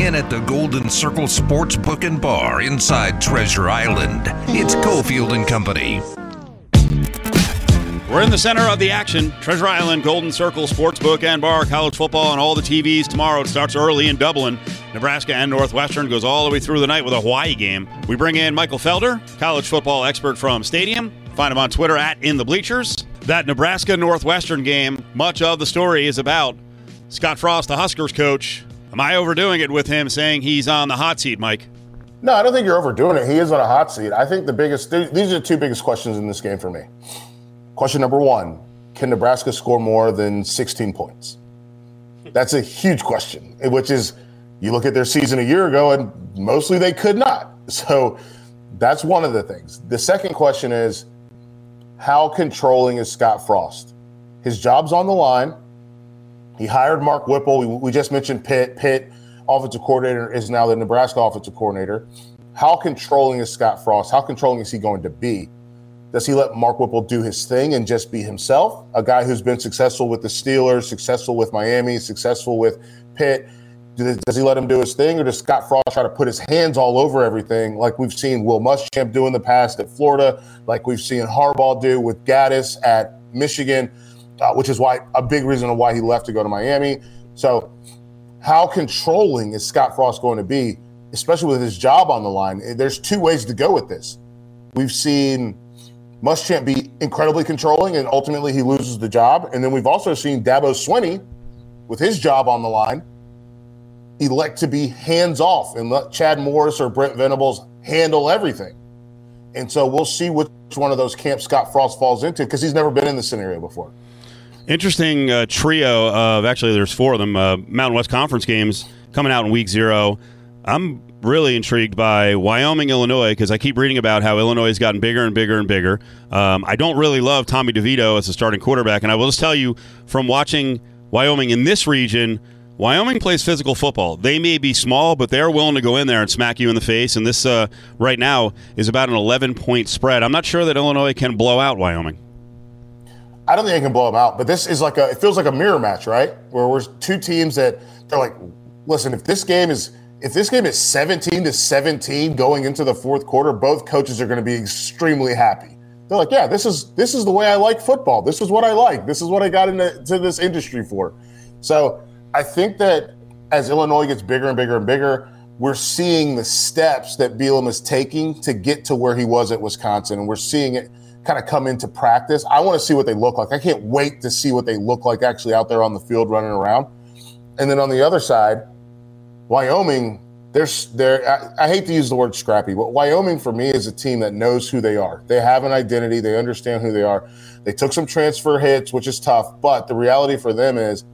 in at the Golden Circle Sports Book and Bar inside Treasure Island. It's Cofield and Company. We're in the center of the action. Treasure Island, Golden Circle, Sportsbook and Bar, college football on all the TVs tomorrow. It starts early in Dublin. Nebraska and Northwestern goes all the way through the night with a Hawaii game. We bring in Michael Felder, college football expert from Stadium. Find him on Twitter at In the Bleachers. That Nebraska Northwestern game, much of the story is about Scott Frost, the Huskers coach. Am I overdoing it with him saying he's on the hot seat, Mike? No, I don't think you're overdoing it. He is on a hot seat. I think the biggest, these are the two biggest questions in this game for me. Question number one Can Nebraska score more than 16 points? That's a huge question, which is you look at their season a year ago and mostly they could not. So that's one of the things. The second question is how controlling is Scott Frost? His job's on the line. He hired Mark Whipple. We, we just mentioned Pitt. Pitt, offensive coordinator, is now the Nebraska offensive coordinator. How controlling is Scott Frost? How controlling is he going to be? Does he let Mark Whipple do his thing and just be himself? A guy who's been successful with the Steelers, successful with Miami, successful with Pitt. Does he let him do his thing, or does Scott Frost try to put his hands all over everything, like we've seen Will Muschamp do in the past at Florida, like we've seen Harbaugh do with Gattis at Michigan, uh, which is why a big reason why he left to go to Miami. So, how controlling is Scott Frost going to be, especially with his job on the line? There's two ways to go with this. We've seen Muschamp be incredibly controlling, and ultimately he loses the job. And then we've also seen Dabo Swinney, with his job on the line, elect to be hands off and let Chad Morris or Brent Venables handle everything. And so we'll see which one of those camps Scott Frost falls into because he's never been in this scenario before. Interesting uh, trio of actually, there's four of them uh, Mountain West Conference games coming out in week zero. I'm really intrigued by Wyoming, Illinois, because I keep reading about how Illinois has gotten bigger and bigger and bigger. Um, I don't really love Tommy DeVito as a starting quarterback, and I will just tell you from watching Wyoming in this region, Wyoming plays physical football. They may be small, but they're willing to go in there and smack you in the face. And this, uh, right now, is about an 11 point spread. I'm not sure that Illinois can blow out Wyoming. I don't think they can blow them out, but this is like a, it feels like a mirror match, right? Where we're two teams that they're like, listen, if this game is if this game is 17 to 17 going into the fourth quarter, both coaches are going to be extremely happy. They're like, yeah, this is this is the way I like football. This is what I like. This is what I got into this industry for. So I think that as Illinois gets bigger and bigger and bigger, we're seeing the steps that Bielema is taking to get to where he was at Wisconsin, and we're seeing it kind of come into practice. I want to see what they look like. I can't wait to see what they look like actually out there on the field running around. And then on the other side, Wyoming, there's there. I, I, hate to use the word scrappy, but Wyoming for me is a team that knows who they are. They have an identity. They understand who they are. They took some transfer hits, which is tough, but the reality for them is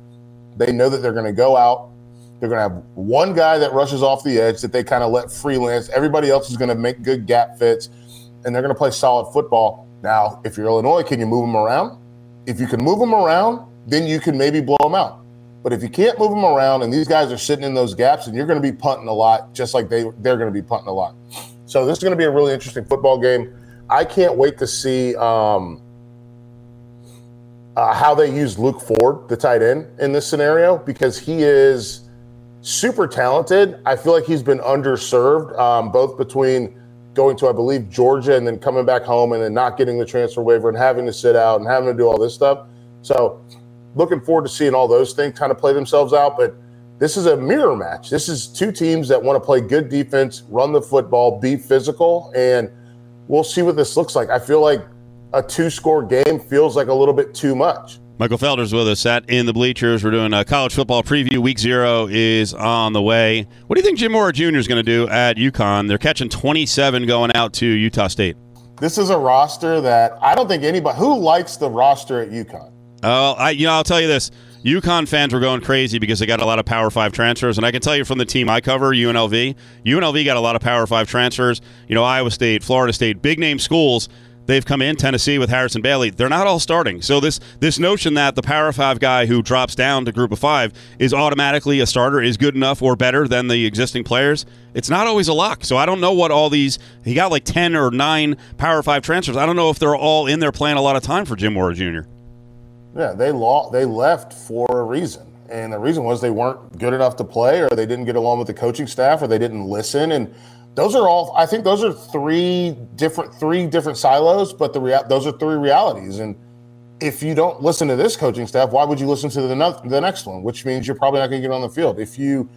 they know that they're going to go out. They're going to have one guy that rushes off the edge that they kind of let freelance. Everybody else is going to make good gap fits, and they're going to play solid football. Now, if you're Illinois, can you move them around? If you can move them around, then you can maybe blow them out. But if you can't move them around and these guys are sitting in those gaps, and you're going to be punting a lot, just like they they're going to be punting a lot. So this is going to be a really interesting football game. I can't wait to see um, uh, how they use Luke Ford, the tight end, in this scenario because he is super talented. I feel like he's been underserved, um, both between going to, I believe, Georgia and then coming back home and then not getting the transfer waiver and having to sit out and having to do all this stuff. So looking forward to seeing all those things kind of play themselves out. But this is a mirror match. This is two teams that want to play good defense, run the football, be physical, and we'll see what this looks like. I feel like a two score game feels like a little bit too much. Michael Felder's with us at In the Bleachers. We're doing a college football preview. Week zero is on the way. What do you think Jim Mora Jr. is going to do at UConn? They're catching 27 going out to Utah State. This is a roster that I don't think anybody who likes the roster at UConn. Oh, I you know I'll tell you this. UConn fans were going crazy because they got a lot of Power Five transfers, and I can tell you from the team I cover, UNLV. UNLV got a lot of Power Five transfers. You know, Iowa State, Florida State, big name schools. They've come in Tennessee with Harrison Bailey. They're not all starting. So this this notion that the Power Five guy who drops down to Group of Five is automatically a starter is good enough or better than the existing players. It's not always a lock. So I don't know what all these. He got like ten or nine Power Five transfers. I don't know if they're all in there playing a lot of time for Jim Mora Jr. Yeah, they law they left for a reason. And the reason was they weren't good enough to play, or they didn't get along with the coaching staff, or they didn't listen. And those are all. I think those are three different three different silos, but the rea- those are three realities. And if you don't listen to this coaching staff, why would you listen to the, no- the next one? Which means you're probably not going to get on the field. If you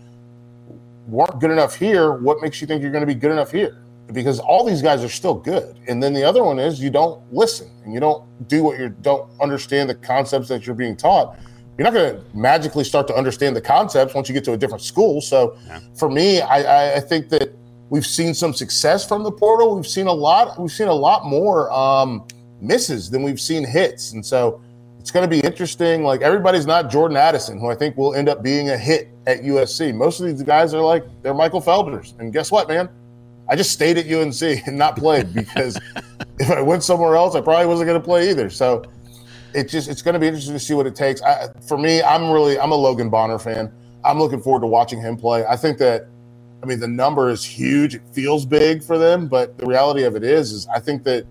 weren't good enough here, what makes you think you're going to be good enough here? Because all these guys are still good. And then the other one is you don't listen and you don't do what you don't understand the concepts that you're being taught. You're not going to magically start to understand the concepts once you get to a different school. So yeah. for me, I, I, think that we've seen some success from the portal. We've seen a lot. We've seen a lot more um, misses than we've seen hits, and so it's going to be interesting. Like everybody's not Jordan Addison, who I think will end up being a hit at USC. Most of these guys are like they're Michael Felders, and guess what, man? I just stayed at UNC and not played because if I went somewhere else, I probably wasn't going to play either. So it's just it's going to be interesting to see what it takes. I, for me, I'm really I'm a Logan Bonner fan. I'm looking forward to watching him play. I think that I mean the number is huge. It feels big for them, but the reality of it is is I think that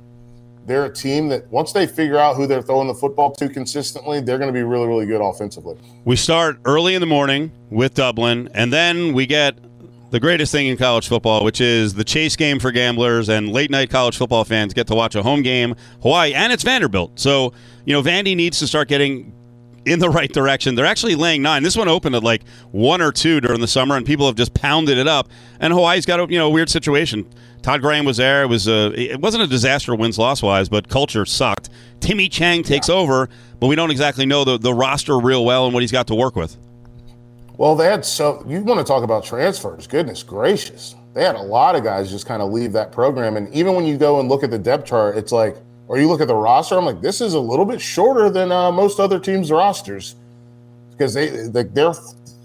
they're a team that once they figure out who they're throwing the football to consistently, they're going to be really really good offensively. We start early in the morning with Dublin, and then we get the greatest thing in college football, which is the chase game for gamblers and late night college football fans get to watch a home game, Hawaii, and it's Vanderbilt. So, you know, Vandy needs to start getting in the right direction. They're actually laying nine. This one opened at like one or two during the summer, and people have just pounded it up. And Hawaii's got a you know a weird situation. Todd Graham was there. It was a it wasn't a disaster wins loss wise, but culture sucked. Timmy Chang takes yeah. over, but we don't exactly know the, the roster real well and what he's got to work with. Well, they had so you want to talk about transfers? Goodness gracious, they had a lot of guys just kind of leave that program. And even when you go and look at the depth chart, it's like, or you look at the roster, I'm like, this is a little bit shorter than uh, most other teams' rosters because they, they they're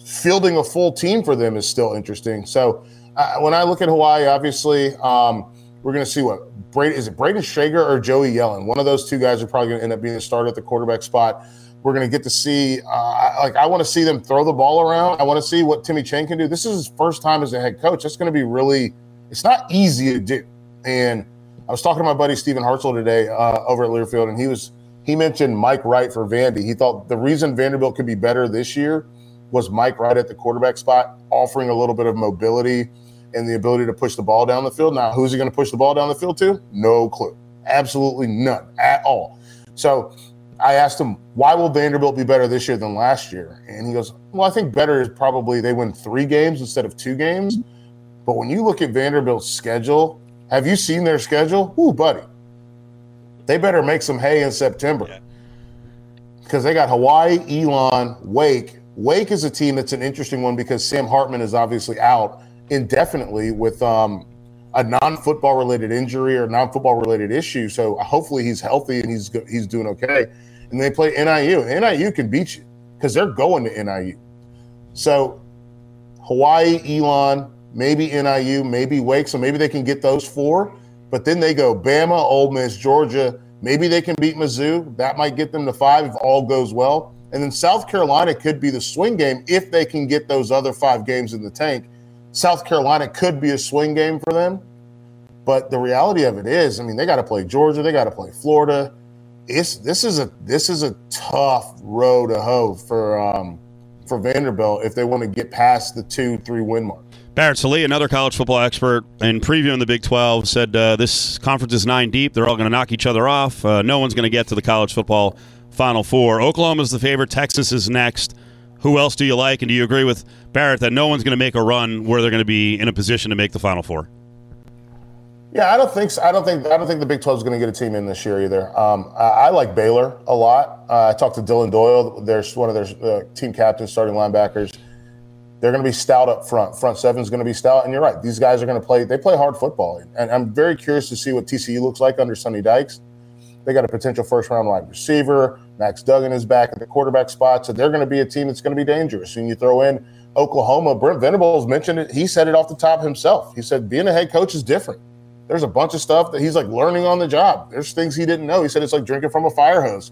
fielding a full team for them is still interesting. So uh, when I look at Hawaii, obviously, um, we're going to see what Brady is it Brayden Schager or Joey Yellen. One of those two guys are probably going to end up being the starter at the quarterback spot. We're going to get to see, uh, like, I want to see them throw the ball around. I want to see what Timmy Chang can do. This is his first time as a head coach. That's going to be really, it's not easy to do. And I was talking to my buddy Stephen Hartzell today uh, over at Learfield, and he was, he mentioned Mike Wright for Vandy. He thought the reason Vanderbilt could be better this year was Mike Wright at the quarterback spot, offering a little bit of mobility and the ability to push the ball down the field. Now, who's he going to push the ball down the field to? No clue. Absolutely none at all. So I asked him, why will Vanderbilt be better this year than last year? And he goes, well, I think better is probably they win three games instead of two games. But when you look at Vanderbilt's schedule, have you seen their schedule? Ooh, buddy. They better make some hay in September. Because they got Hawaii, Elon, Wake. Wake is a team that's an interesting one because Sam Hartman is obviously out indefinitely with um, a non-football related injury or non-football related issue. So hopefully he's healthy and he's he's doing okay and they play NIU. NIU can beat you because they're going to NIU. So Hawaii, Elon, maybe NIU, maybe Wake. So maybe they can get those four. But then they go Bama, Ole Miss, Georgia. Maybe they can beat Mizzou. That might get them to five if all goes well. And then South Carolina could be the swing game if they can get those other five games in the tank. South Carolina could be a swing game for them. But the reality of it is, I mean, they got to play Georgia, they got to play Florida, it's this is a this is a tough road to hoe for um, for Vanderbilt if they want to get past the two three win mark. Barrett Sallee, another college football expert, in previewing the Big 12, said uh, this conference is nine deep. They're all going to knock each other off. Uh, no one's going to get to the college football Final Four. Oklahoma's the favorite. Texas is next. Who else do you like? And do you agree with Barrett that no one's going to make a run where they're going to be in a position to make the Final Four? Yeah, I don't think so. I don't think I don't think the Big 12 is going to get a team in this year either. Um, I, I, like Baylor a lot. Uh, I talked to Dillon Doyle. There's one of their uh, team captains, starting linebackers. They're going to be stout up front. Front seven is going to be stout, and you're right. These guys are going to play. They play hard football, and I'm very curious to see what TCU looks like under Sonny Dykes. They got a potential first round wide receiver. Max Duggan is back at the quarterback spot, so they're going to be a team that's going to be dangerous. And you throw in Oklahoma. Brent Venables mentioned it. He said it off the top himself. He said being a head coach is different there's a bunch of stuff that he's like learning on the job. There's things he didn't know. He said it's like drinking from a fire hose.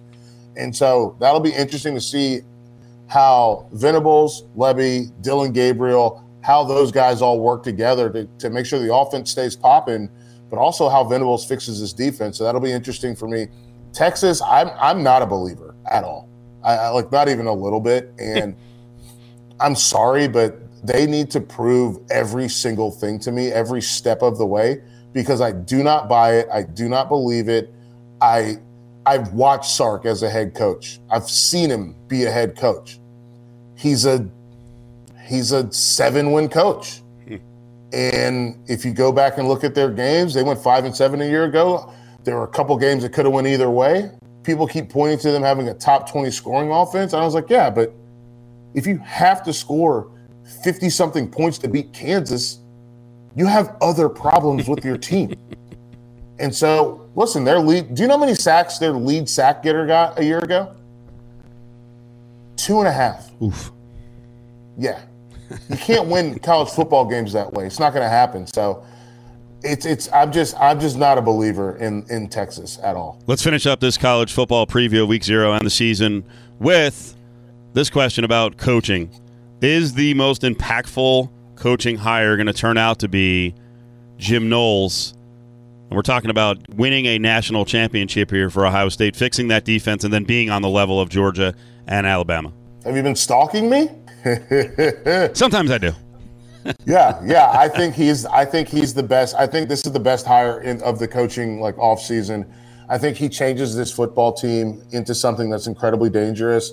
And so that'll be interesting to see how Venables, Lebby, Dillon Gabriel, how those guys all work together to, to make sure the offense stays popping, but also how Venables fixes his defense. So that'll be interesting for me. Texas, I'm I'm not a believer at all. I, I like not even a little bit. And I'm sorry, but they need to prove every single thing to me every step of the way because I do not buy it. I do not believe it. I I've watched Sark as a head coach. I've seen him be a head coach. He's a he's a seven win coach. Hmm. And if you go back and look at their games, they went five and seven a year ago. There were a couple games that could have went either way. People keep pointing to them having a top 20 scoring offense. I was like, yeah, but if you have to score 50 something points to beat Kansas, you have other problems with your team. and so, listen, their lead, do you know how many sacks their lead sack getter got a year ago? Two and a half. Oof. Yeah. You can't win college football games that way. It's not going to happen. So, it's it's I'm just I'm just not a believer in in Texas at all. Let's finish up this college football preview of week 0 and the season with this question about coaching. Is the most impactful coaching hire going to turn out to be Jim Knowles? And we're talking about winning a national championship here for Ohio State, fixing that defense, and then being on the level of Georgia and Alabama. Have you been stalking me? Sometimes I do. yeah, yeah. I think he's. I think he's the best. I think this is the best hire in, of the coaching like off season. I think he changes this football team into something that's incredibly dangerous.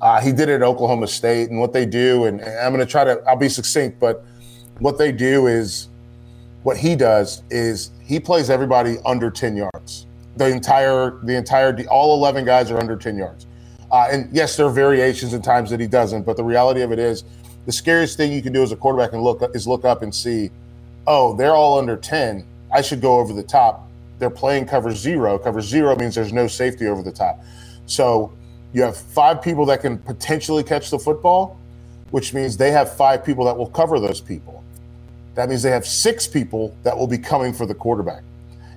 Uh, he did it at Oklahoma State, and what they do, and, and I'm going to try to. I'll be succinct, but what they do is, what he does is he plays everybody under 10 yards. The entire, the entire, all 11 guys are under 10 yards. Uh, and yes, there are variations in times that he doesn't, but the reality of it is, the scariest thing you can do as a quarterback and look is look up and see, oh, they're all under 10. I should go over the top. They're playing cover zero. Cover zero means there's no safety over the top. So you have five people that can potentially catch the football, which means they have five people that will cover those people. That means they have six people that will be coming for the quarterback.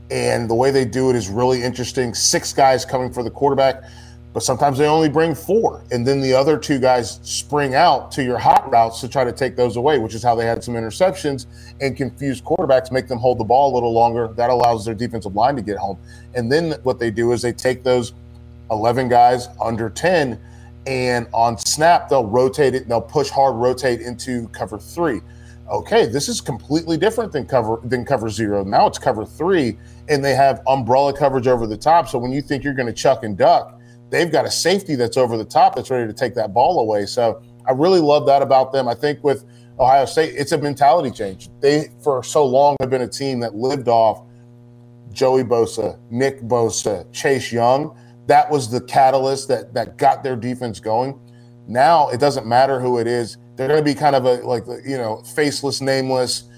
And the way they do it is really interesting. Six guys coming for the quarterback, but sometimes they only bring four. And then the other two guys spring out to your hot routes to try to take those away, which is how they had some interceptions and confuse quarterbacks, make them hold the ball a little longer. That allows their defensive line to get home. And then what they do is they take those 11 guys under 10, and on snap, they'll rotate it, and they'll push hard, rotate into cover three. Okay, this is completely different than cover than cover zero. Now it's cover three, and they have umbrella coverage over the top. So when you think you're going to chuck and duck, they've got a safety that's over the top that's ready to take that ball away. So I really love that about them. I think with Ohio State, it's a mentality change. They for so long have been a team that lived off Joey Bosa, Nick Bosa, Chase Young that was the catalyst that that got their defense going. Now it doesn't matter who it is; they're going to be kind of a like you know faceless, nameless,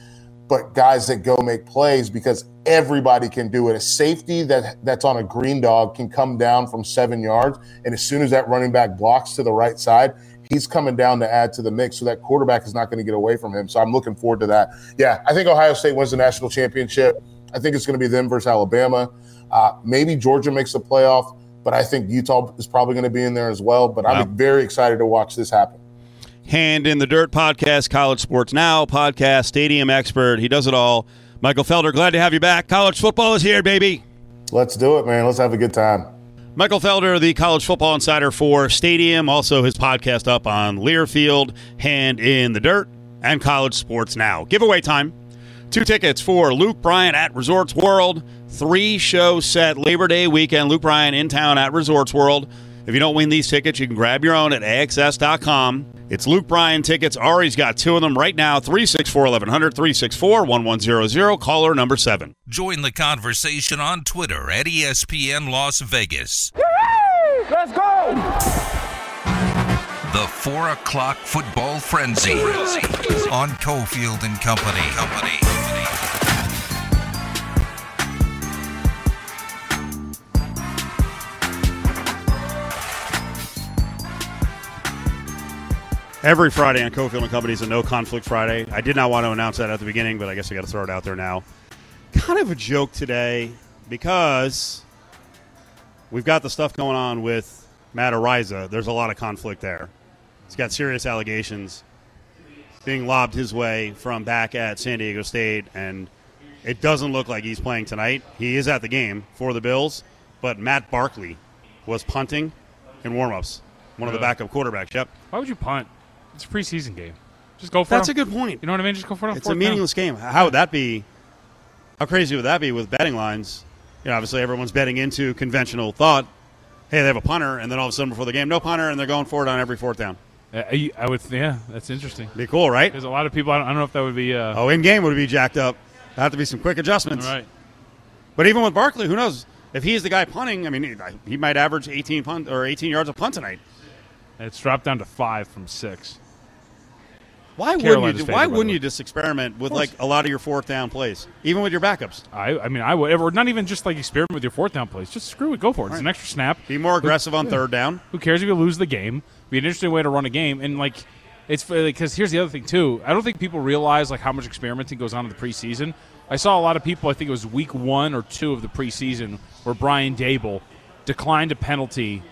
but guys that go make plays because everybody can do it. A safety that that's on a green dog can come down from seven yards, and as soon as that running back blocks to the right side, he's coming down to add to the mix. So that quarterback is not going to get away from him. So I'm looking forward to that. Yeah, I think Ohio State wins the national championship. I think it's going to be them versus Alabama. Uh, maybe Georgia makes the playoff but I think Utah is probably going to be in there as well. But I'm very excited to watch this happen. Hand in the Dirt podcast, College Sports Now podcast, Stadium Expert. He does it all. Michael Felder, glad to have you back. College football is here, baby. Let's do it, man. Let's have a good time. Michael Felder, the college football insider for Stadium, also his podcast up on Learfield, Hand in the Dirt, and College Sports Now. Giveaway time. Two tickets for Luke Bryan at Resorts World three show set Labor Day weekend. Luke Bryan in town at Resorts World. If you don't win these tickets, you can grab your own at AXS.com. It's Luke Bryan tickets. Ari's got two of them right now 364 1100, 364 1100, caller number seven. Join the conversation on Twitter at ESPN Las Vegas. Let's go! The 4 o'clock football frenzy on Cofield and Company. Company. Every Friday on Cofield and Company is a no conflict Friday. I did not want to announce that at the beginning, but I guess I got to throw it out there now. Kind of a joke today because we've got the stuff going on with Matt Araiza. There's a lot of conflict there. He's got serious allegations being lobbed his way from back at San Diego State, and it doesn't look like he's playing tonight. He is at the game for the Bills, but Matt Barkley was punting in warmups. One of the backup quarterbacks. Yep. Why would you punt? It's a preseason game. Just go for it. That's it. a good point. You know what I mean? Just go for it. on It's a fourth down. meaningless game. How would that be? How crazy would that be with betting lines? You know, obviously everyone's betting into conventional thought. Hey, they have a punter, and then all of a sudden before the game, no punter, and they're going for it on every fourth down. Uh, I, would. Yeah, that's interesting. Be cool, right? There's a lot of people. I don't, I don't know if that would be. Uh, Oh, in game would be jacked up. Have to be some quick adjustments. Right. But even with Barkley, who knows if he's the guy punting? I mean, he, he might average 18 punt or 18 yards of punt tonight. It's dropped down to five from six. Why Carolina's wouldn't you? favored, Why wouldn't you just experiment with like a lot of your fourth down plays, even with your backups? I, I mean, I would, or not even just like experiment with your fourth down plays. Just screw it, go for it. It's an extra snap. Be more aggressive on third down. Who cares if you lose the game? Be an interesting way to run a game, and like, it's because here's the other thing too. I don't think people realize like how much experimenting goes on in the preseason. I saw a lot of people. I think it was week one or two of the preseason where Brian Daboll declined a penalty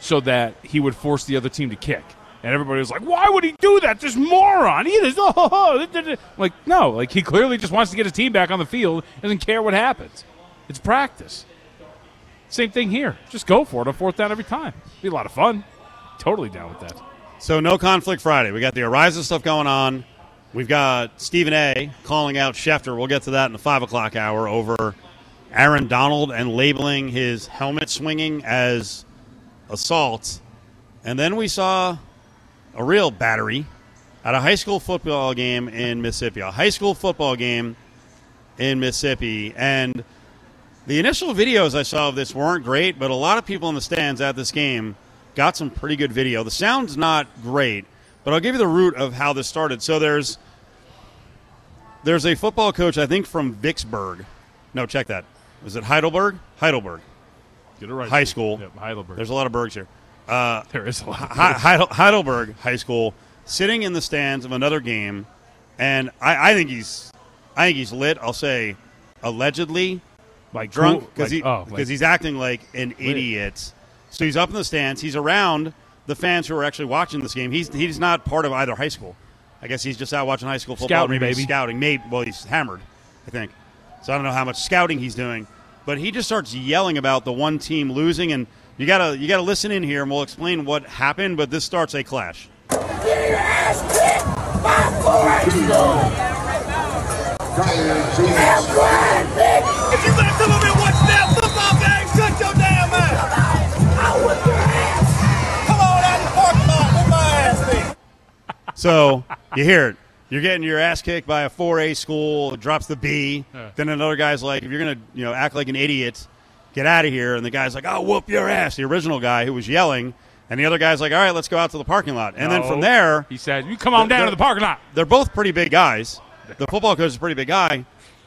so that he would force the other team to kick. And everybody was like, "Why would he do that? This moron! He is oh, oh, oh. like no, like he clearly just wants to get his team back on the field. Doesn't care what happens. It's practice. Same thing here. Just go for it on fourth down every time. Be a lot of fun. Totally down with that. So no conflict Friday. We got the Araiza stuff going on. We've got Stephen A. calling out Schefter. We'll get to that in the five o'clock hour over Aaron Donald and labeling his helmet swinging as assault. And then we saw a real battery at a high school football game in Mississippi. A high school football game in Mississippi. And the initial videos I saw of this weren't great, but a lot of people in the stands at this game got some pretty good video. The sound's not great, but I'll give you the root of how this started. So there's there's a football coach, I think from Vicksburg. No, check that. Was it Heidelberg? Heidelberg. Get it right. High school. Yep, Heidelberg. There's a lot of bergs here. Uh, there is a lot. Of He- Heidelberg High School, sitting in the stands of another game, and I, I think he's, I think he's lit. I'll say, allegedly like drunk cool- because like, he oh, like, he's acting like an idiot. So he's up in the stands. He's around the fans who are actually watching this game. He's he's not part of either high school. I guess he's just out watching high school football. Scouting, maybe baby. scouting. Maybe well, he's hammered, I think. So I don't know how much scouting he's doing, but he just starts yelling about the one team losing, and you gotta you gotta listen in here, and we'll explain what happened. But this starts a clash. Get your ass kicked by four eight If you gonna come over and watch that football game, shut your damn mouth. Come on out the parking lot, where my ass be? So you hear it. You're getting your ass kicked by a 4A school. Drops the B. Then another guy's like, if you're gonna, you know, act like an idiot, get out of here. And the guy's like, I'll whoop your ass. The original guy who was yelling, and the other guy's like, all right, let's go out to the parking lot. And then from there, he said, "You come on down to the parking lot." they're both pretty big guys. The football coach is a pretty big guy.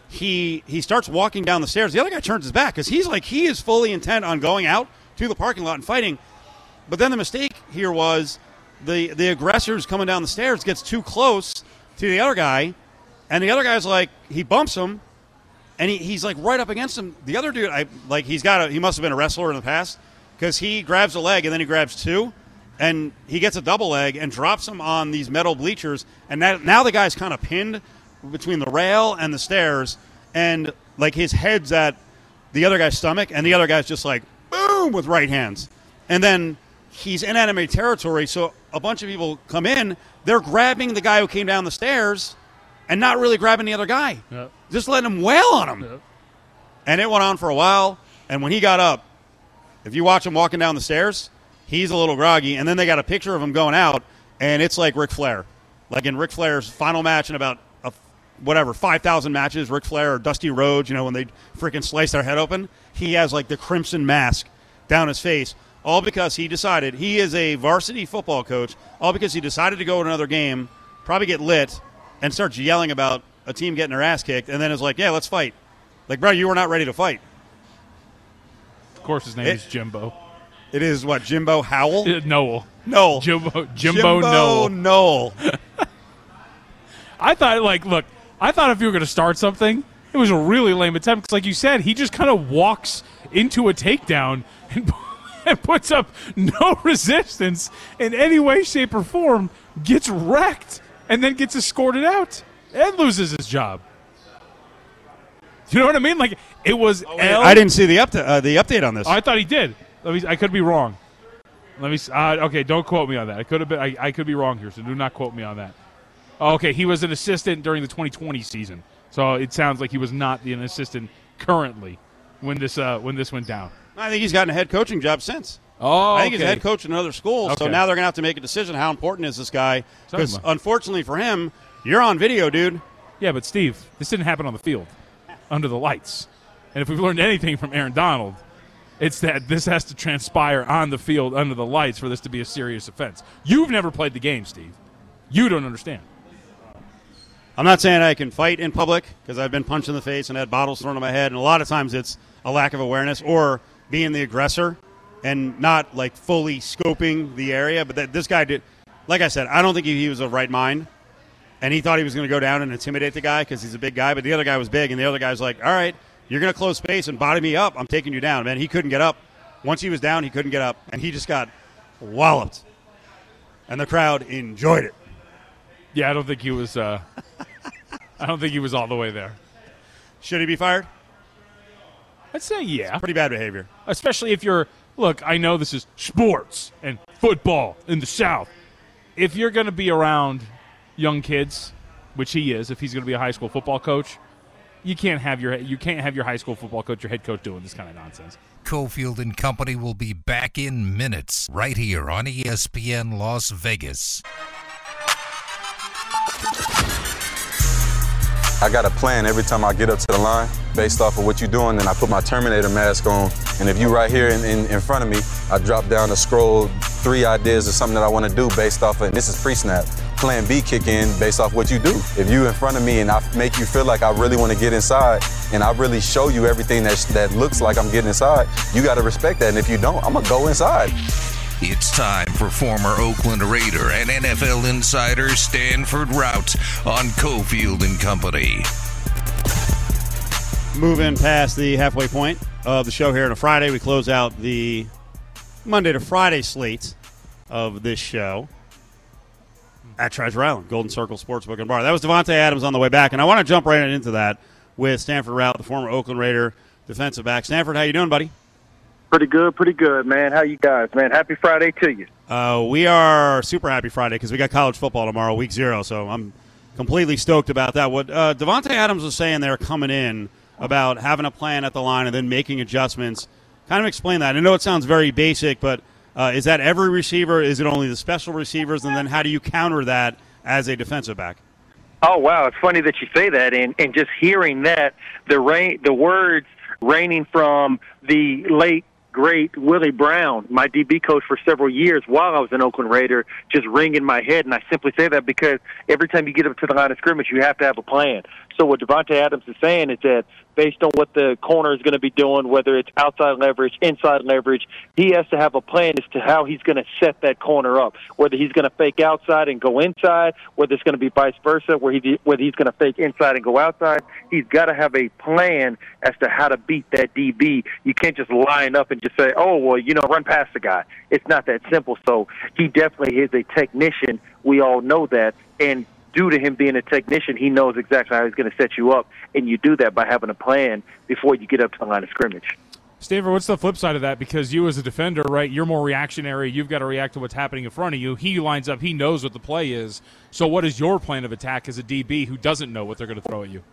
He he starts walking down the stairs. The other guy turns his back because he's like he is fully intent on going out to the parking lot and fighting. But then the mistake here was the the aggressors coming down the stairs gets too close to the other guy, and the other guy's like he bumps him, and he, he's like right up against him. The other dude, I like he's got a he must have been a wrestler in the past because he grabs a leg and then he grabs two, and he gets a double leg and drops him on these metal bleachers, and that, now the guy's kind of pinned between the rail and the stairs, and like his head's at the other guy's stomach, and the other guy's just like boom with right hands, and then he's in enemy territory, so a bunch of people come in, they're grabbing the guy who came down the stairs, and not really grabbing the other guy, Yep. just letting him wail on him. Yep. And it went on for a while. And when he got up, if you watch him walking down the stairs, he's a little groggy. And then they got a picture of him going out, and it's like Ric Flair. Like in Ric Flair's final match in about a, whatever, 5,000 matches, Ric Flair or Dusty Rhodes, you know, when they freaking slice their head open, he has like the crimson mask down his face, all because he decided he is a varsity football coach, all because he decided to go to another game, probably get lit, and starts yelling about a team getting their ass kicked, and then is like, yeah, let's fight. Like, bro, you were not ready to fight. Of course, his name It- is Jimbo. It is what Jimbo Howell? Uh, Noel. Noel. Jimbo. Jimbo, Noel. Noel. I thought, like, look, I thought if you were going to start something, it was a really lame attempt. Because, like you said, he just kind of walks into a takedown and, and puts up no resistance in any way, shape, or form, gets wrecked, and then gets escorted out and loses his job. You know what I mean? Like, it was L. I didn't see the update. Uh, the update on this. I thought he did. I, mean, I could be wrong. Let me. Uh, okay, don't quote me on that. I could have been. I, I could be wrong here, so do not quote me on that. Okay, he was an assistant during the 2020 season, so it sounds like he was not the, an assistant currently when this uh, when this went down. I think he's gotten a head coaching job since. Oh, I think he's okay. a head coach in another school. So now they're going to have to make a decision. How important is this guy? Because unfortunately for him, you're on video, dude. Yeah, but Steve, this didn't happen on the field, under the lights. And if we've learned anything from Aaron Donald, it's that this has to transpire on the field under the lights for this to be a serious offense. You've never played the game, Steve. You don't understand. I'm not saying I can fight in public because I've been punched in the face and had bottles thrown on my head, and a lot of times it's a lack of awareness or being the aggressor and not like fully scoping the area. But that, this guy did, like I said, I don't think he, he was of right mind, and he thought he was going to go down and intimidate the guy because he's a big guy. But the other guy was big, and the other guy's like, "All right, you're going to close space and body me up. I'm taking you down." Man, he couldn't get up. Once he was down, he couldn't get up, and he just got walloped, and the crowd enjoyed it. Yeah, I don't think he was. Uh, I don't think he was all the way there. Should he be fired? I'd say yeah, Pretty bad behavior. especially if you're. Look, I know this is sports and football in the South. If you're going to be around young kids, which he is, if he's going to be a high school football coach, you can't have your you can't have your high school football coach, your head coach, doing this kind of nonsense. Cofield and Company will be back in minutes right here on ESPN Las Vegas. I got a plan every time I get up to the line based off of what you're doing. Then I put my Terminator mask on. And if you right here in, in, in front of me, I drop down to scroll three ideas of something that I want to do based off of, and this is pre-snap. Plan B kick in based off what you do. If you in front of me and I make you feel like I really want to get inside and I really show you everything that, that looks like I'm getting inside, you got to respect that. And if you don't, I'm going to go inside. It's time for former Oakland Raider and NFL insider Stanford Routt on Cofield and Company. moving past the halfway point of the show here on a Friday. We close out the Monday to Friday slate of this show at Treasure Island, Golden Circle Sportsbook and Bar. That was Davante Adams on the way back, and I want to jump right into that with Stanford Routt, the former Oakland Raider defensive back. Stanford, how you doing, buddy? Pretty good, pretty good, man. How you guys, man? Happy Friday to you. Uh, we are super happy Friday because we got college football tomorrow, week zero. So I'm completely stoked about that. What uh, Davante Adams was saying there coming in about having a plan at the line and then making adjustments. Kind of explain that. I know it sounds very basic, but uh, is that every receiver? Is it only the special receivers? And then how do you counter that as a defensive back? Oh wow, it's funny that you say that, and and just hearing that the rain, the words raining from the late great Willie Brown, my DB coach for several years while I was an Oakland Raider, just ring in my head. And I simply say that because every time you get up to the line of scrimmage, you have to have a plan. So what Davante Adams is saying is that based on what the corner is going to be doing, whether it's outside leverage, inside leverage, he has to have a plan as to how he's going to set that corner up. Whether he's going to fake outside and go inside, whether it's going to be vice versa, where he whether he's going to fake inside and go outside. He's got to have a plan as to how to beat that DB. You can't just line up and just say, "Oh, well, you know, run past the guy." It's not that simple. So he definitely is a technician. We all know that, and due to him being a technician, he knows exactly how he's going to set you up, and you do that by having a plan before you get up to the line of scrimmage. Stanford, what's the flip side of that? Because you, as a defender, right, you're more reactionary. You've got to react to what's happening in front of you. He lines up. He knows what the play is. So, what is your plan of attack as a DB who doesn't know what they're going to throw at you?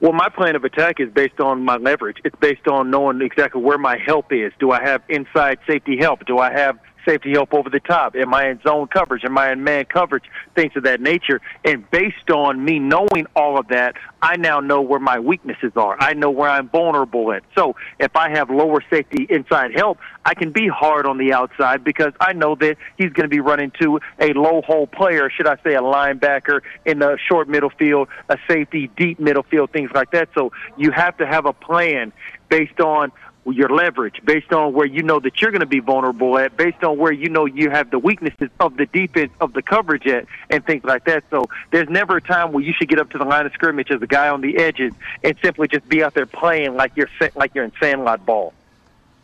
Well, my plan of attack is based on my leverage. It's based on knowing exactly where my help is. Do I have inside safety help? Do I have safety help over the top? Am I in zone coverage? Am I in man coverage? Things of that nature. And based on me knowing all of that, I now know where my weaknesses are. I know where I'm vulnerable at. So if I have lower safety inside help, I can be hard on the outside because I know that he's going to be running to a low hole player, should I say a linebacker in the short middle field, a safety deep middle field, things like that. So you have to have a plan based on your leverage, based on where you know that you're going to be vulnerable at, based on where you know you have the weaknesses of the defense, of the coverage at, and things like that. So there's never a time where you should get up to the line of scrimmage as a guy on the edges and simply just be out there playing like you're like you're in sandlot ball.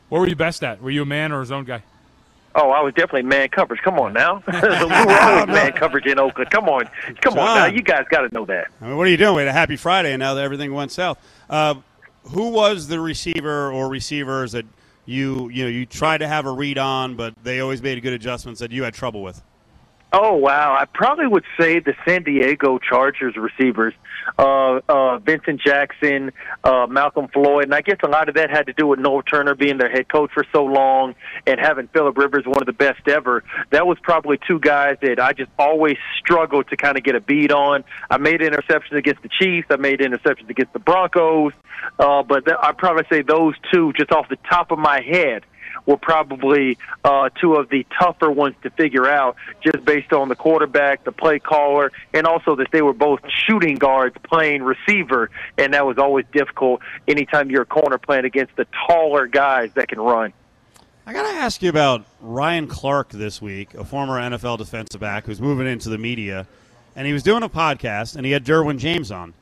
What were you best at? Were you a man or a zone guy? Oh, I was definitely man coverage. Come on now, we were always man coverage in Oakland. Come on, come on now, you guys got to know that. I mean, what are you doing? We had a happy Friday, and now that everything went south. Uh, who was the receiver or receivers that you you know you tried to have a read on, but they always made good adjustments that you had trouble with? Oh wow! I probably would say the San Diego Chargers receivers, uh, uh, Vincent Jackson, uh, Malcolm Floyd, and I guess a lot of that had to do with Norv Turner being their head coach for so long and having Philip Rivers one of the best ever. That was probably two guys that I just always struggled to kind of get a beat on. I made interceptions against the Chiefs. I made interceptions against the Broncos, uh, but th- I'd probably say those two, just off the top of my head were probably uh, two of the tougher ones to figure out, just based on the quarterback, the play caller, and also that they were both shooting guards playing receiver, and that was always difficult anytime you're a corner playing against the taller guys that can run. I got to ask you about Ryan Clark this week, a former NFL defensive back who's moving into the media, and he was doing a podcast, and he had Derwin James on,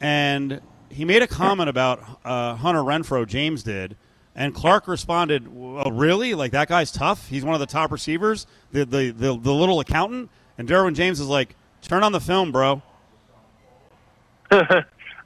and he made a comment about uh, Hunter Renfrow. James did and Clark responded, well, "Really? Like that guy's tough? He's one of the top receivers, the the the, the little accountant." And Derwin James is like, "Turn on the film, bro." uh,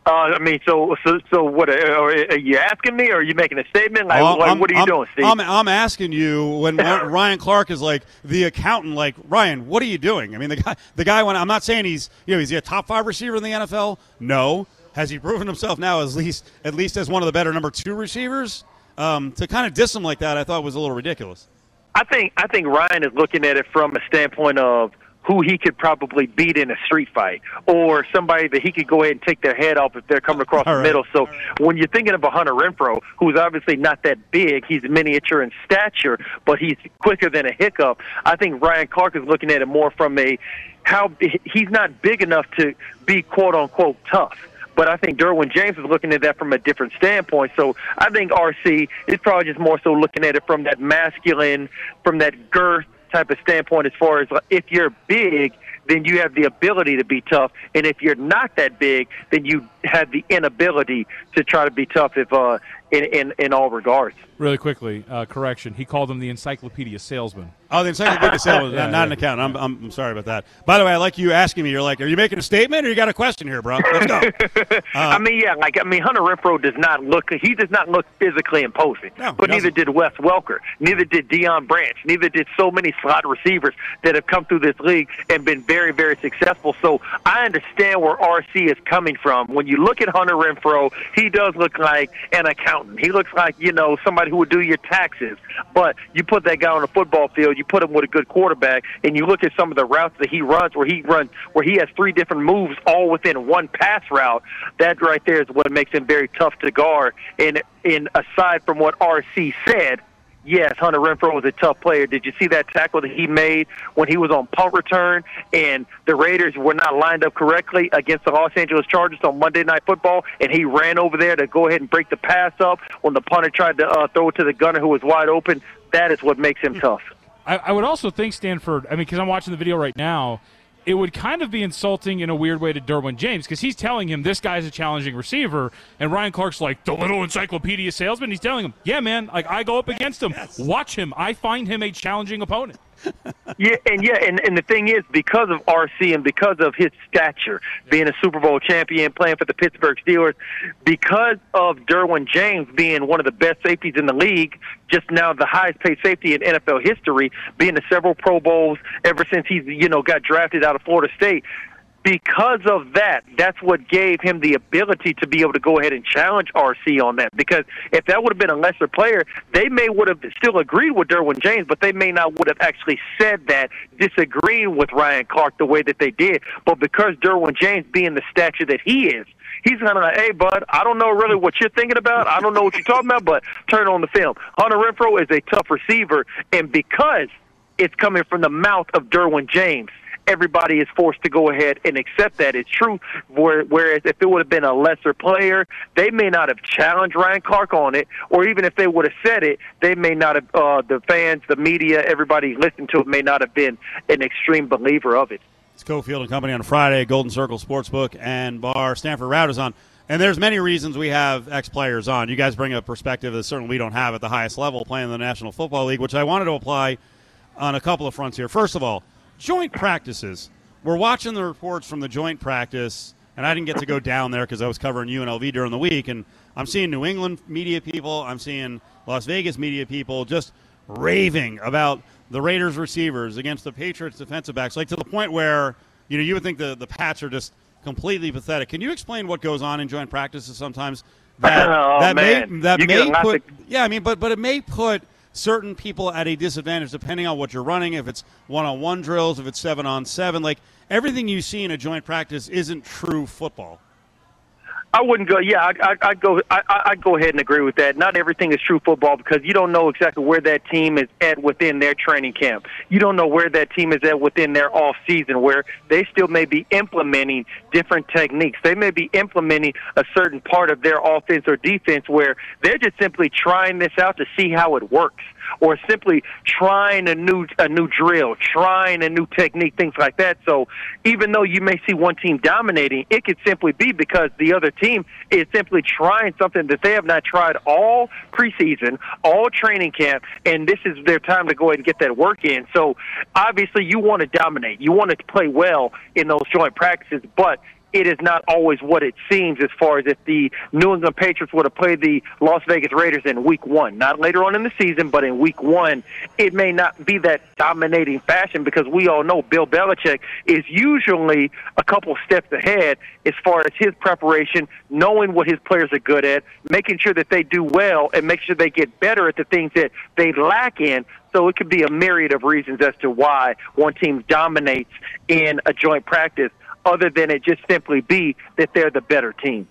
I mean, so so so what? Are, are you asking me, or are you making a statement? Like, Well, like, what are you I'm- doing, Steve? I'm, I'm asking you when Ryan Clark is like the accountant. Like Ryan, what are you doing? I mean, the guy, the guy. When I'm not saying he's, you know, is he a top five receiver in the NFL? No. Has he proven himself now as least at least as one of the better number two receivers? Um, to kind of diss him like that, I thought was a little ridiculous. I think I think Ryan is looking at it from a standpoint of who he could probably beat in a street fight, or somebody that he could go ahead and take their head off if they're coming across All the right. middle. So when you're thinking of a Hunter Renfrow, who's obviously not that big, he's miniature in stature, but he's quicker than a hiccup. I think Ryan Clark is looking at it more from a how he's not big enough to be quote unquote tough. But I think Derwin James is looking at that from a different standpoint. So I think RC is probably just more so looking at it from that masculine, from that girth type of standpoint as far as if you're big, then you have the ability to be tough. And if you're not that big, then you have the inability to try to be tough if uh, in, in, in all regards. Really quickly, uh, correction. He called him the encyclopedia salesman. Oh, the encyclopedia salesman, Yeah, not, not an yeah. accountant. I'm, I'm, I'm sorry about that. By the way, I like you asking me. You're like, are you making a statement or you got a question here, bro? Let's go. I mean, yeah, like I mean, Hunter Renfrow does not look. He does not look physically imposing. No, but neither did Wes Welker. Neither did Deion Branch. Neither did so many slot receivers that have come through this league and been very, very successful. So I understand where RC is coming from. When you look at Hunter Renfrow, he does look like an accountant. He looks like you know somebody who would do your taxes. But you put that guy on a football field, you put him with a good quarterback, and you look at some of the routes that he runs, where he runs, where he has three different moves all within one pass route. That right there is what makes him very tough to guard. And and aside from what RC said. Yes, Hunter Renfrow was a tough player. Did you see that tackle that he made when he was on punt return and the Raiders were not lined up correctly against the Los Angeles Chargers on Monday Night Football, and he ran over there to go ahead and break the pass up when the punter tried to uh, throw it to the gunner who was wide open? That is what makes him tough. I, I would also think Stanford. I mean, because I'm watching the video right now, it would kind of be insulting in a weird way to Derwin James because he's telling him this guy's a challenging receiver, and Ryan Clark's like the little encyclopedia salesman. He's telling him, "Yeah, man, like I go up against him. Watch him. I find him a challenging opponent." Yeah, and yeah, and, and the thing is, because of RC and because of his stature, being a Super Bowl champion, playing for the Pittsburgh Steelers, because of Derwin James being one of the best safeties in the league, just now the highest paid safety in NFL history, being to several Pro Bowls ever since he's you know got drafted out of Florida State. Because of that, that's what gave him the ability to be able to go ahead and challenge RC on that. Because if that would have been a lesser player, they may would have still agreed with Derwin James, but they may not would have actually said that, disagreeing with Ryan Clark the way that they did. But because Derwin James being the stature that he is, he's kind of like, hey, bud, I don't know really what you're thinking about. I don't know what you're talking about, but turn on the film. Hunter Renfrow is a tough receiver, and because it's coming from the mouth of Derwin James, everybody is forced to go ahead and accept that it's true. Whereas if it would have been a lesser player, they may not have challenged Ryan Clark on it, or even if they would have said it, they may not have. Uh, the fans, the media, everybody listening to it may not have been an extreme believer of it. It's Cofield and Company on Friday, Golden Circle Sportsbook and Bar. Stanford Routt is on. And there's many reasons we have ex players on. You guys bring a perspective that certainly we don't have at the highest level playing in the National Football League, which I wanted to apply on a couple of fronts here. First of all, joint practices. We're watching the reports from the joint practice, and I didn't get to go down there because I was covering UNLV during the week. And I'm seeing New England media people, I'm seeing Las Vegas media people just raving about the Raiders receivers against the Patriots defensive backs, like to the point where you know you would think the the Pats are just completely pathetic. Can you explain what goes on in joint practices sometimes? That Oh, that man. may that You may put yeah, I mean, but but it may put certain people at a disadvantage depending on what you're running. If it's one on one drills, if it's seven on seven, like everything you see in a joint practice isn't true football. I wouldn't go. Yeah, I, I, I'd go. I, I- I'd go ahead and agree with that. Not everything is true football because you don't know exactly where that team is at within their training camp. You don't know where that team is at within their off season, where they still may be implementing different techniques. They may be implementing a certain part of their offense or defense where they're just simply trying this out to see how it works or simply trying a new a new drill, trying a new technique, things like that. So even though you may see one team dominating, it could simply be because the other team is simply trying something that they have not tried all preseason, all training camp, and this is their time to go ahead and get that work in. So obviously you want to dominate. You want to play well in those joint practices, but it is not always what it seems as far as if the New England Patriots would have played the Las Vegas Raiders in week one. Not later on in the season, but in week one, it may not be that dominating fashion because we all know Bill Belichick is usually a couple steps ahead as far as his preparation, knowing what his players are good at, making sure that they do well, and make sure they get better at the things that they lack in. So it could be a myriad of reasons as to why one team dominates in a joint practice other than it just simply be that they're the better team.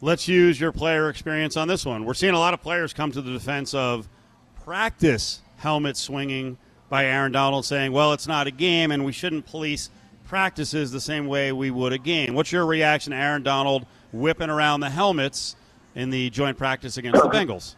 Let's use your player experience on this one. We're seeing a lot of players come to the defense of practice helmet swinging by Aaron Donald, saying, "Well, it's not a game, and we shouldn't police practices the same way we would a game." What's your reaction, to Aaron Donald whipping around the helmets in the joint practice against the Bengals?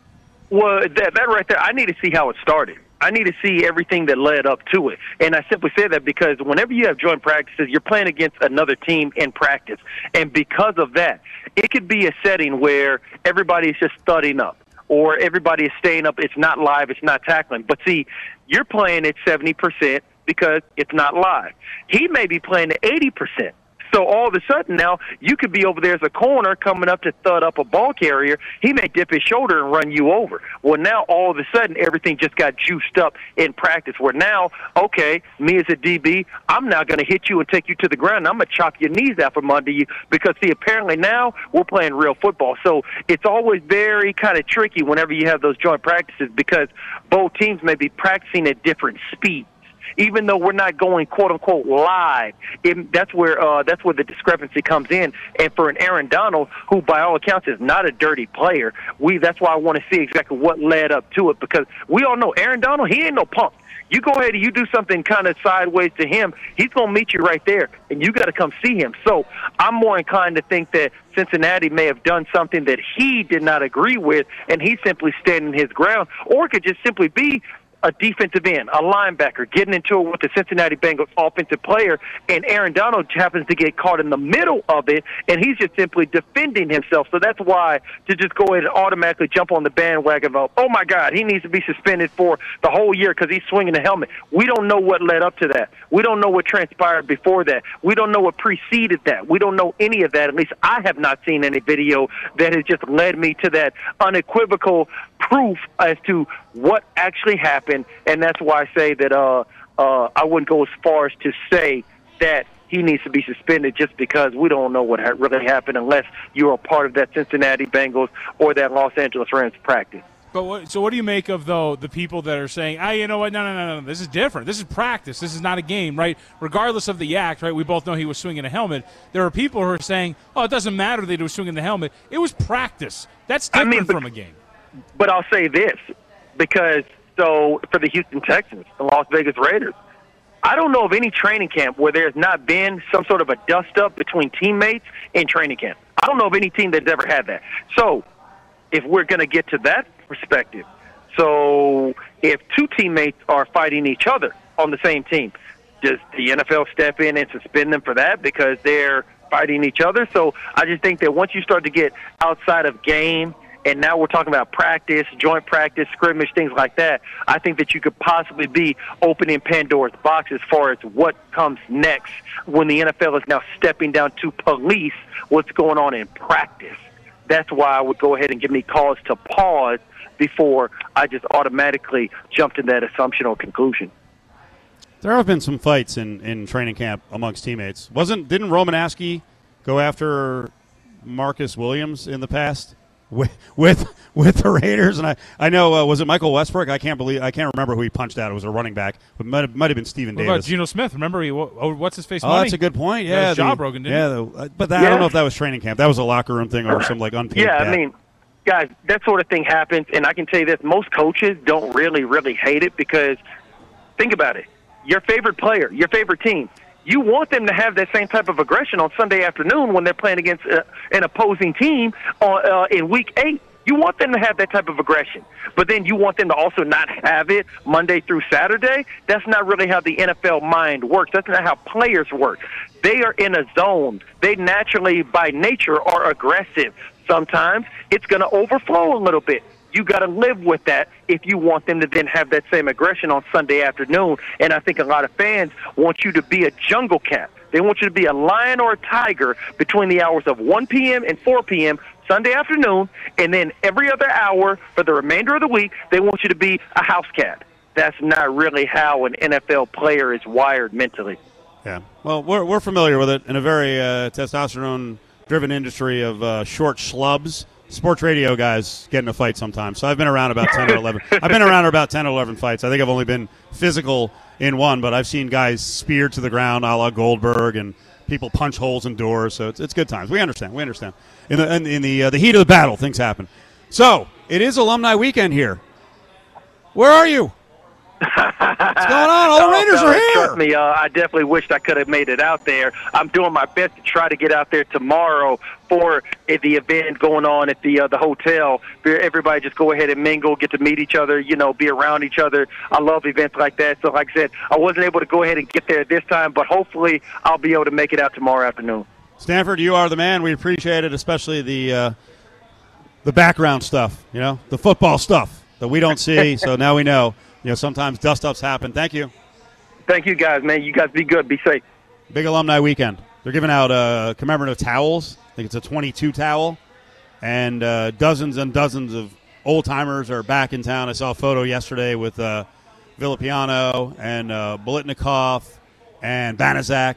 Well, that, that right there, I need to see how it started. I need to see everything that led up to it. And I simply say that because whenever you have joint practices, you're playing against another team in practice. And because of that, it could be a setting where everybody is just studying up or everybody is staying up. It's not live, it's not tackling. But see, you're playing at 70% because it's not live. He may be playing at 80%. So all of a sudden now you could be over there as a corner coming up to thud up a ball carrier. He may dip his shoulder and run you over. Well, now all of a sudden everything just got juiced up in practice. Where now, okay, me as a DB, I'm now going to hit you and take you to the ground. I'm going to chop your knees out from under you because see, apparently now we're playing real football. So it's always very kind of tricky whenever you have those joint practices because both teams may be practicing at different speeds even though we're not going quote unquote live. It, that's where uh, that's where the discrepancy comes in. And for an Aaron Donald, who by all accounts is not a dirty player, we that's why I want to see exactly what led up to it because we all know Aaron Donald, he ain't no punk. You go ahead and you do something kind of sideways to him, he's going to meet you right there, and you got to come see him. So I'm more inclined to think that Cincinnati may have done something that he did not agree with, and he's simply standing his ground, or it could just simply be a defensive end, a linebacker, getting into it with the Cincinnati Bengals offensive player, and Aaron Donald happens to get caught in the middle of it, and he's just simply defending himself. So that's why to just go ahead and automatically jump on the bandwagon of, oh my God, he needs to be suspended for the whole year because he's swinging the helmet. We don't know what led up to that. We don't know what transpired before that. We don't know what preceded that. We don't know any of that. At least I have not seen any video that has just led me to that unequivocal proof as to what actually happened, and that's why I say that uh, uh, I wouldn't go as far as to say that he needs to be suspended just because we don't know what ha- really happened unless you're a part of that Cincinnati Bengals or that Los Angeles Rams practice. But what, so, what do you make of though the people that are saying, "Ah, you know what? No, no, no, no. This is different. This is practice. This is not a game, right? Regardless of the act, right? We both know he was swinging a helmet. There are people who are saying, "Oh, it doesn't matter that he was swinging the helmet. It was practice. That's I different mean, but- from a game." But I'll say this because so for the Houston Texans, the Las Vegas Raiders, I don't know of any training camp where there's not been some sort of a dust up between teammates in training camp. I don't know of any team that's ever had that. So if we're going to get to that perspective, so if two teammates are fighting each other on the same team, does the NFL step in and suspend them for that because they're fighting each other? So I just think that once you start to get outside of game and now we're talking about practice, joint practice, scrimmage, things like that. I think that you could possibly be opening Pandora's box as far as what comes next when the NFL is now stepping down to police what's going on in practice. That's why I would go ahead and give me cause to pause before I just automatically jumped to that assumption or conclusion. There have been some fights in, in training camp amongst teammates. Wasn't didn't Roman Askey go after Marcus Williams in the past with with, with the Raiders? And I, I know uh, was it Michael Westbrook? I can't believe I can't remember who he punched out. It was a running back, but might have, might have been Stephen What Davis. about Geno Smith? Remember, he oh, what's his face? Oh, money? that's a good point. Yeah, was the- Job Rogan, didn't yeah, the, but that, I don't know if that was training camp. That was a locker room thing or some like unpaid. Yeah, bet. I mean, guys, that sort of thing happens, and I can tell you this: most coaches don't really, really hate it because think about it. Your favorite player, your favorite team, you want them to have that same type of aggression on Sunday afternoon when they're playing against uh, an opposing team on, uh, in Week Eight. You want them to have that type of aggression, but then you want them to also not have it Monday through Saturday. That's not really how the NFL mind works. That's not how players work. They are in a zone. They naturally, by nature, are aggressive. Sometimes it's going to overflow a little bit. You got to live with that if you want them to then have that same aggression on Sunday afternoon. And I think a lot of fans want you to be a jungle cat. They want you to be a lion or a tiger between the hours of 1 p.m. and 4 p.m. Sunday afternoon, and then every other hour for the remainder of the week, they want you to be a house cat. That's not really how an NFL player is wired mentally. Yeah. Well, we're, we're familiar with it in a very uh, testosterone driven industry of uh, short schlubs. Sports radio guys get in a fight sometimes. So I've been around about 10 or 11. I've been around about 10 or 11 fights. I think I've only been physical in one, but I've seen guys speared to the ground a la Goldberg and people punch holes in doors. So it's, it's good times. We understand. We understand. In the, in, in the, uh, the heat of the battle, things happen. So it is alumni weekend here. Where are you? What's going on? All the Oh, Raiders are here. Trust me, uh, I definitely wished I could have made it out there. I'm doing my best to try to get out there tomorrow for uh, the event going on at the uh, the hotel. Where Everybody just go ahead and mingle, get to meet each other, you know, be around each other. I love events like that. So, like I said, I wasn't able to go ahead and get there this time, but hopefully, I'll be able to make it out tomorrow afternoon. Stanford, you are the man. We appreciate it, especially the uh, the background stuff. You know, the football stuff that we don't see. so now we know. You know, sometimes dust ups happen. Thank you. Thank you, guys, man. You guys be good. Be safe. Big alumni weekend. They're giving out uh, commemorative towels. I think it's a 22 towel, and uh, dozens and dozens of old timers are back in town. I saw a photo yesterday with uh, Villapiano and uh, Bolitnikov and Banaszak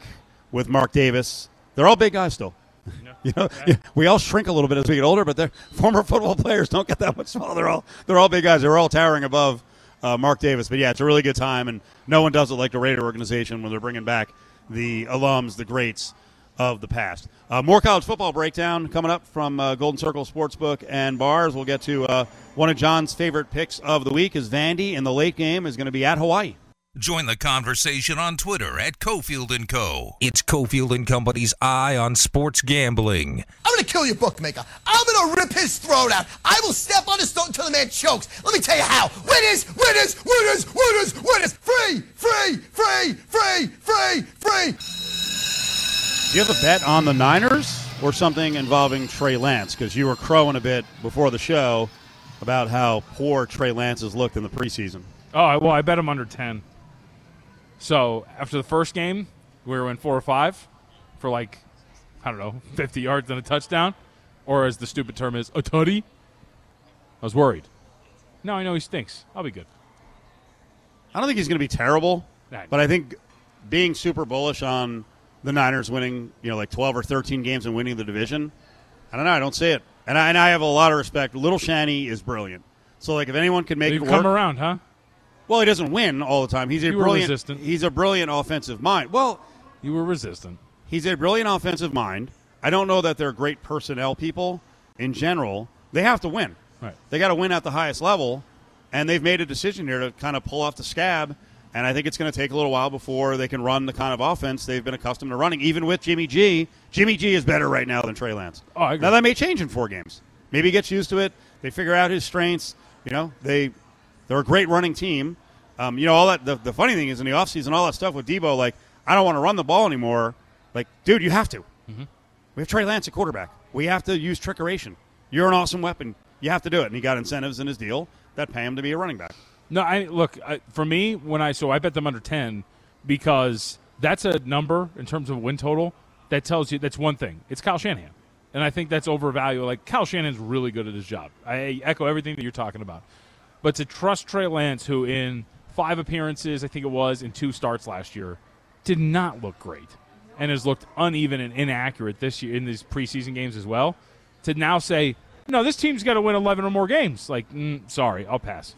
with Mark Davis. They're all big guys still. You know, yeah, we all shrink a little bit as we get older, but they're former football players don't get that much smaller. They're all they're all big guys. They're all towering above uh, Mark Davis. But yeah, it's a really good time, and no one does it like the Raider organization when they're bringing back the alums, the greats of the past. Uh, more college football breakdown coming up from uh, Golden Circle Sportsbook and Bars. We'll get to uh, one of John's favorite picks of the week is Vandy in the late game is going to be at Hawaii. Join the conversation on Twitter at Cofield and Co. It's Cofield and Company's Eye on Sports Gambling. I'm gonna kill your bookmaker. I'm gonna rip his throat out. I will step on his throat until the man chokes. Let me tell you how. Winners, winners, winners, winners, winners. Free, free, free, free, free, free. Do you have a bet on the Niners or something involving Trey Lance? Because you were crowing a bit before the show about how poor Trey Lance has looked in the preseason. Oh well, I bet him under ten. So after the first game, we were in four or five for like I don't know, fifty yards and a touchdown, or as the stupid term is, a tutty. I was worried. Now I know he stinks. I'll be good. I don't think he's going to be terrible, but I think being super bullish on the Niners winning, you know, like 12 or 13 games and winning the division, I don't know. I don't see it. And I, and I have a lot of respect. Little Shanny is brilliant. So, like, if anyone can make You've it come work. around, huh? Well, he doesn't win all the time. He's a You were brilliant. resistant. He's a brilliant offensive mind. Well, You were resistant. He's a brilliant offensive mind. I don't know that they're great personnel people in general. They have to win. Right. They got to win at the highest level, and they've made a decision here to kind of pull off the scab. And I think it's going to take a little while before they can run the kind of offense they've been accustomed to running. Even with Jimmy G, Jimmy G is better right now than Trey Lance. Oh, I agree. Now that may change in four games. Maybe he gets used to it. They figure out his strengths. You know, they they're a great running team. Um, you know, all that. The, the funny thing is in the offseason, all that stuff with Deebo, like I don't want to run the ball anymore. Like, dude, you have to. Mm-hmm. We have Trey Lance at quarterback. We have to use trickeration. You're an awesome weapon. You have to do it. And he got incentives in his deal that pay him to be a running back. No, I look I, for me when I so I bet them under ten because that's a number in terms of win total that tells you that's one thing. It's Kyle Shanahan. and I think that's overvalued. Like Kyle Shanahan's really good at his job. I echo everything that you're talking about. But to trust Trey Lance, who in five appearances, I think it was, in two starts last year, did not look great, and has looked uneven and inaccurate this year in these preseason games as well. To now say, no, this team's got to win 11 or more games. Like, mm, sorry, I'll pass.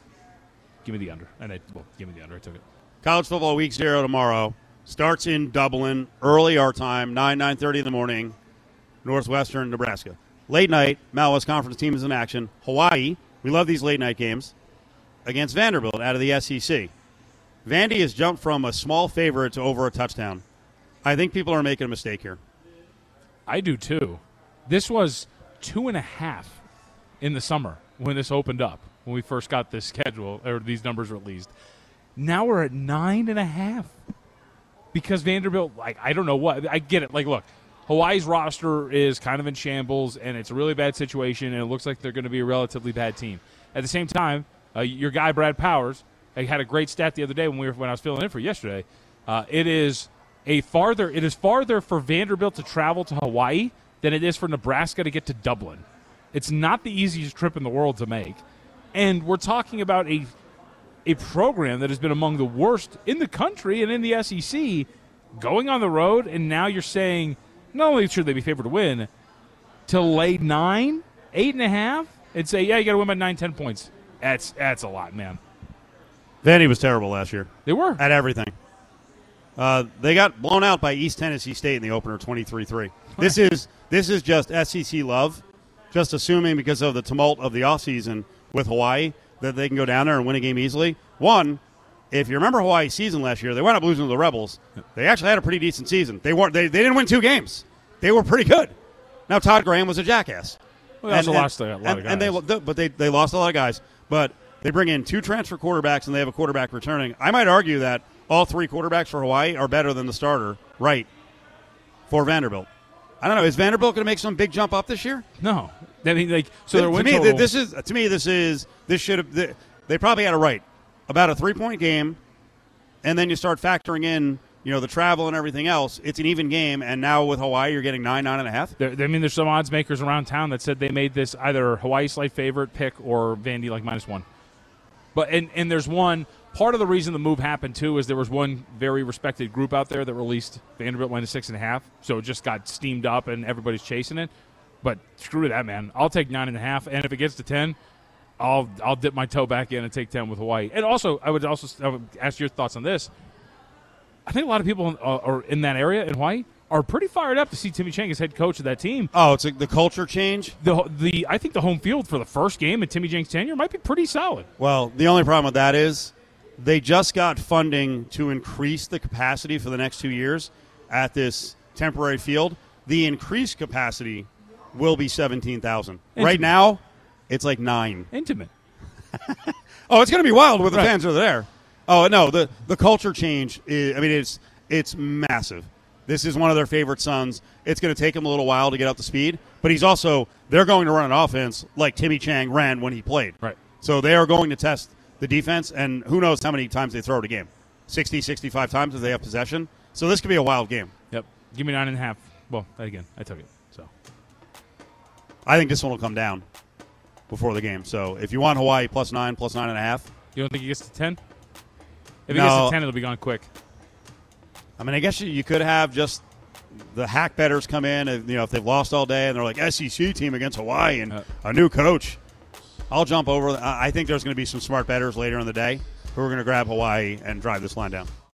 Give me the under, and I well, give me the under. I took it. College football week zero tomorrow starts in Dublin, early our time, nine nine thirty in the morning, Northwestern Nebraska. Late night, Mountain West Conference team is in action. Hawaii, we love these late night games against Vanderbilt out of the SEC. Vandy has jumped from a small favorite to over a touchdown. I think people are making a mistake here. I do too. This was two and a half in the summer when this opened up, when we first got this schedule or these numbers released. Now we're at nine and a half because Vanderbilt, like, I don't know what. I get it. Like, look, Hawaii's roster is kind of in shambles and it's a really bad situation, and it looks like they're going to be a relatively bad team. At the same time, uh, your guy Brad Powers he had a great stat the other day when we were when I was filling in for yesterday. Uh, it is a farther it is farther for Vanderbilt to travel to Hawaii than it is for Nebraska to get to Dublin. It's not the easiest trip in the world to make, and we're talking about a a program that has been among the worst in the country and in the SEC, going on the road, and now you're saying not only should they be favored to win, to lay nine, eight and a half, and say yeah you got to win by nine, ten points. That's that's a lot, man. Vandy was terrible last year. They were at everything. Uh, they got blown out by East Tennessee State in the opener, 23-3. This is this is just SEC love, just assuming because of the tumult of the offseason with Hawaii that they can go down there and win a game easily. One, if you remember Hawaii's season last year, they wound up losing to the Rebels. They actually had a pretty decent season. They weren't. They, they didn't win two games. They were pretty good. Now Todd Graham was a jackass. Well, they also And- lost a lot and, of guys. and they but they they lost a lot of guys. But they bring in two transfer quarterbacks and they have a quarterback returning. I might argue that all three quarterbacks for Hawaii are better than the starter, right? For Vanderbilt, I don't know. Is Vanderbilt going to make some big jump up this year? No, I mean like so. Their to win me, total, this is to me this is this should have th- they probably had a right about a three point game, and then you start factoring in you know the travel and everything else. It's an even game, and now with Hawaii, you're getting nine nine and a half. There, I mean, there's some odds makers around town that said they made this either Hawaii slight favorite pick or Vandy like minus one. But and and there's one part of the reason the move happened too is there was one very respected group out there that released Vanderbilt minus six and a half, so it just got steamed up and everybody's chasing it. But screw that, man. I'll take nine and a half, and if it gets to ten, I'll I'll dip my toe back in and take ten with Hawaii. And also, I would also I would ask your thoughts on this. I think a lot of people in, uh, are in that area in Hawaii are pretty fired up to see Timmy Chang as head coach of that team. Oh, it's a, the culture change. The the I think the home field for the first game in Timmy Chang's tenure might be pretty solid. Well, the only problem with that is they just got funding to increase the capacity for the next two years at this temporary field. The increased capacity will be seventeen thousand. Right now, it's like nine. Intimate. Oh, it's going to be wild with the Right. fans are there. Oh no, the the culture change. Is, I mean, it's it's massive. This is one of their favorite sons. It's going to take him a little while to get up to speed, but he's also they're going to run an offense like Timmy Chang ran when he played. Right. So they are going to test the defense, and who knows how many times they throw it a game 60, 65 times if they have possession. So this could be a wild game. Yep. Give me nine and a half. Well, again, I took it. I think this one will come down before the game. So if you want Hawaii plus nine, plus nine and a half, you don't think he gets to ten? If he No. gets to ten, it'll be gone quick. I mean, I guess you, you could have just the hack betters come in, and, you know, if they've lost all day and they're like SEC team against Hawaii and Uh. a new coach. I'll jump over. I I think there's going to be some smart betters later in the day who are going to grab Hawaii and drive this line down.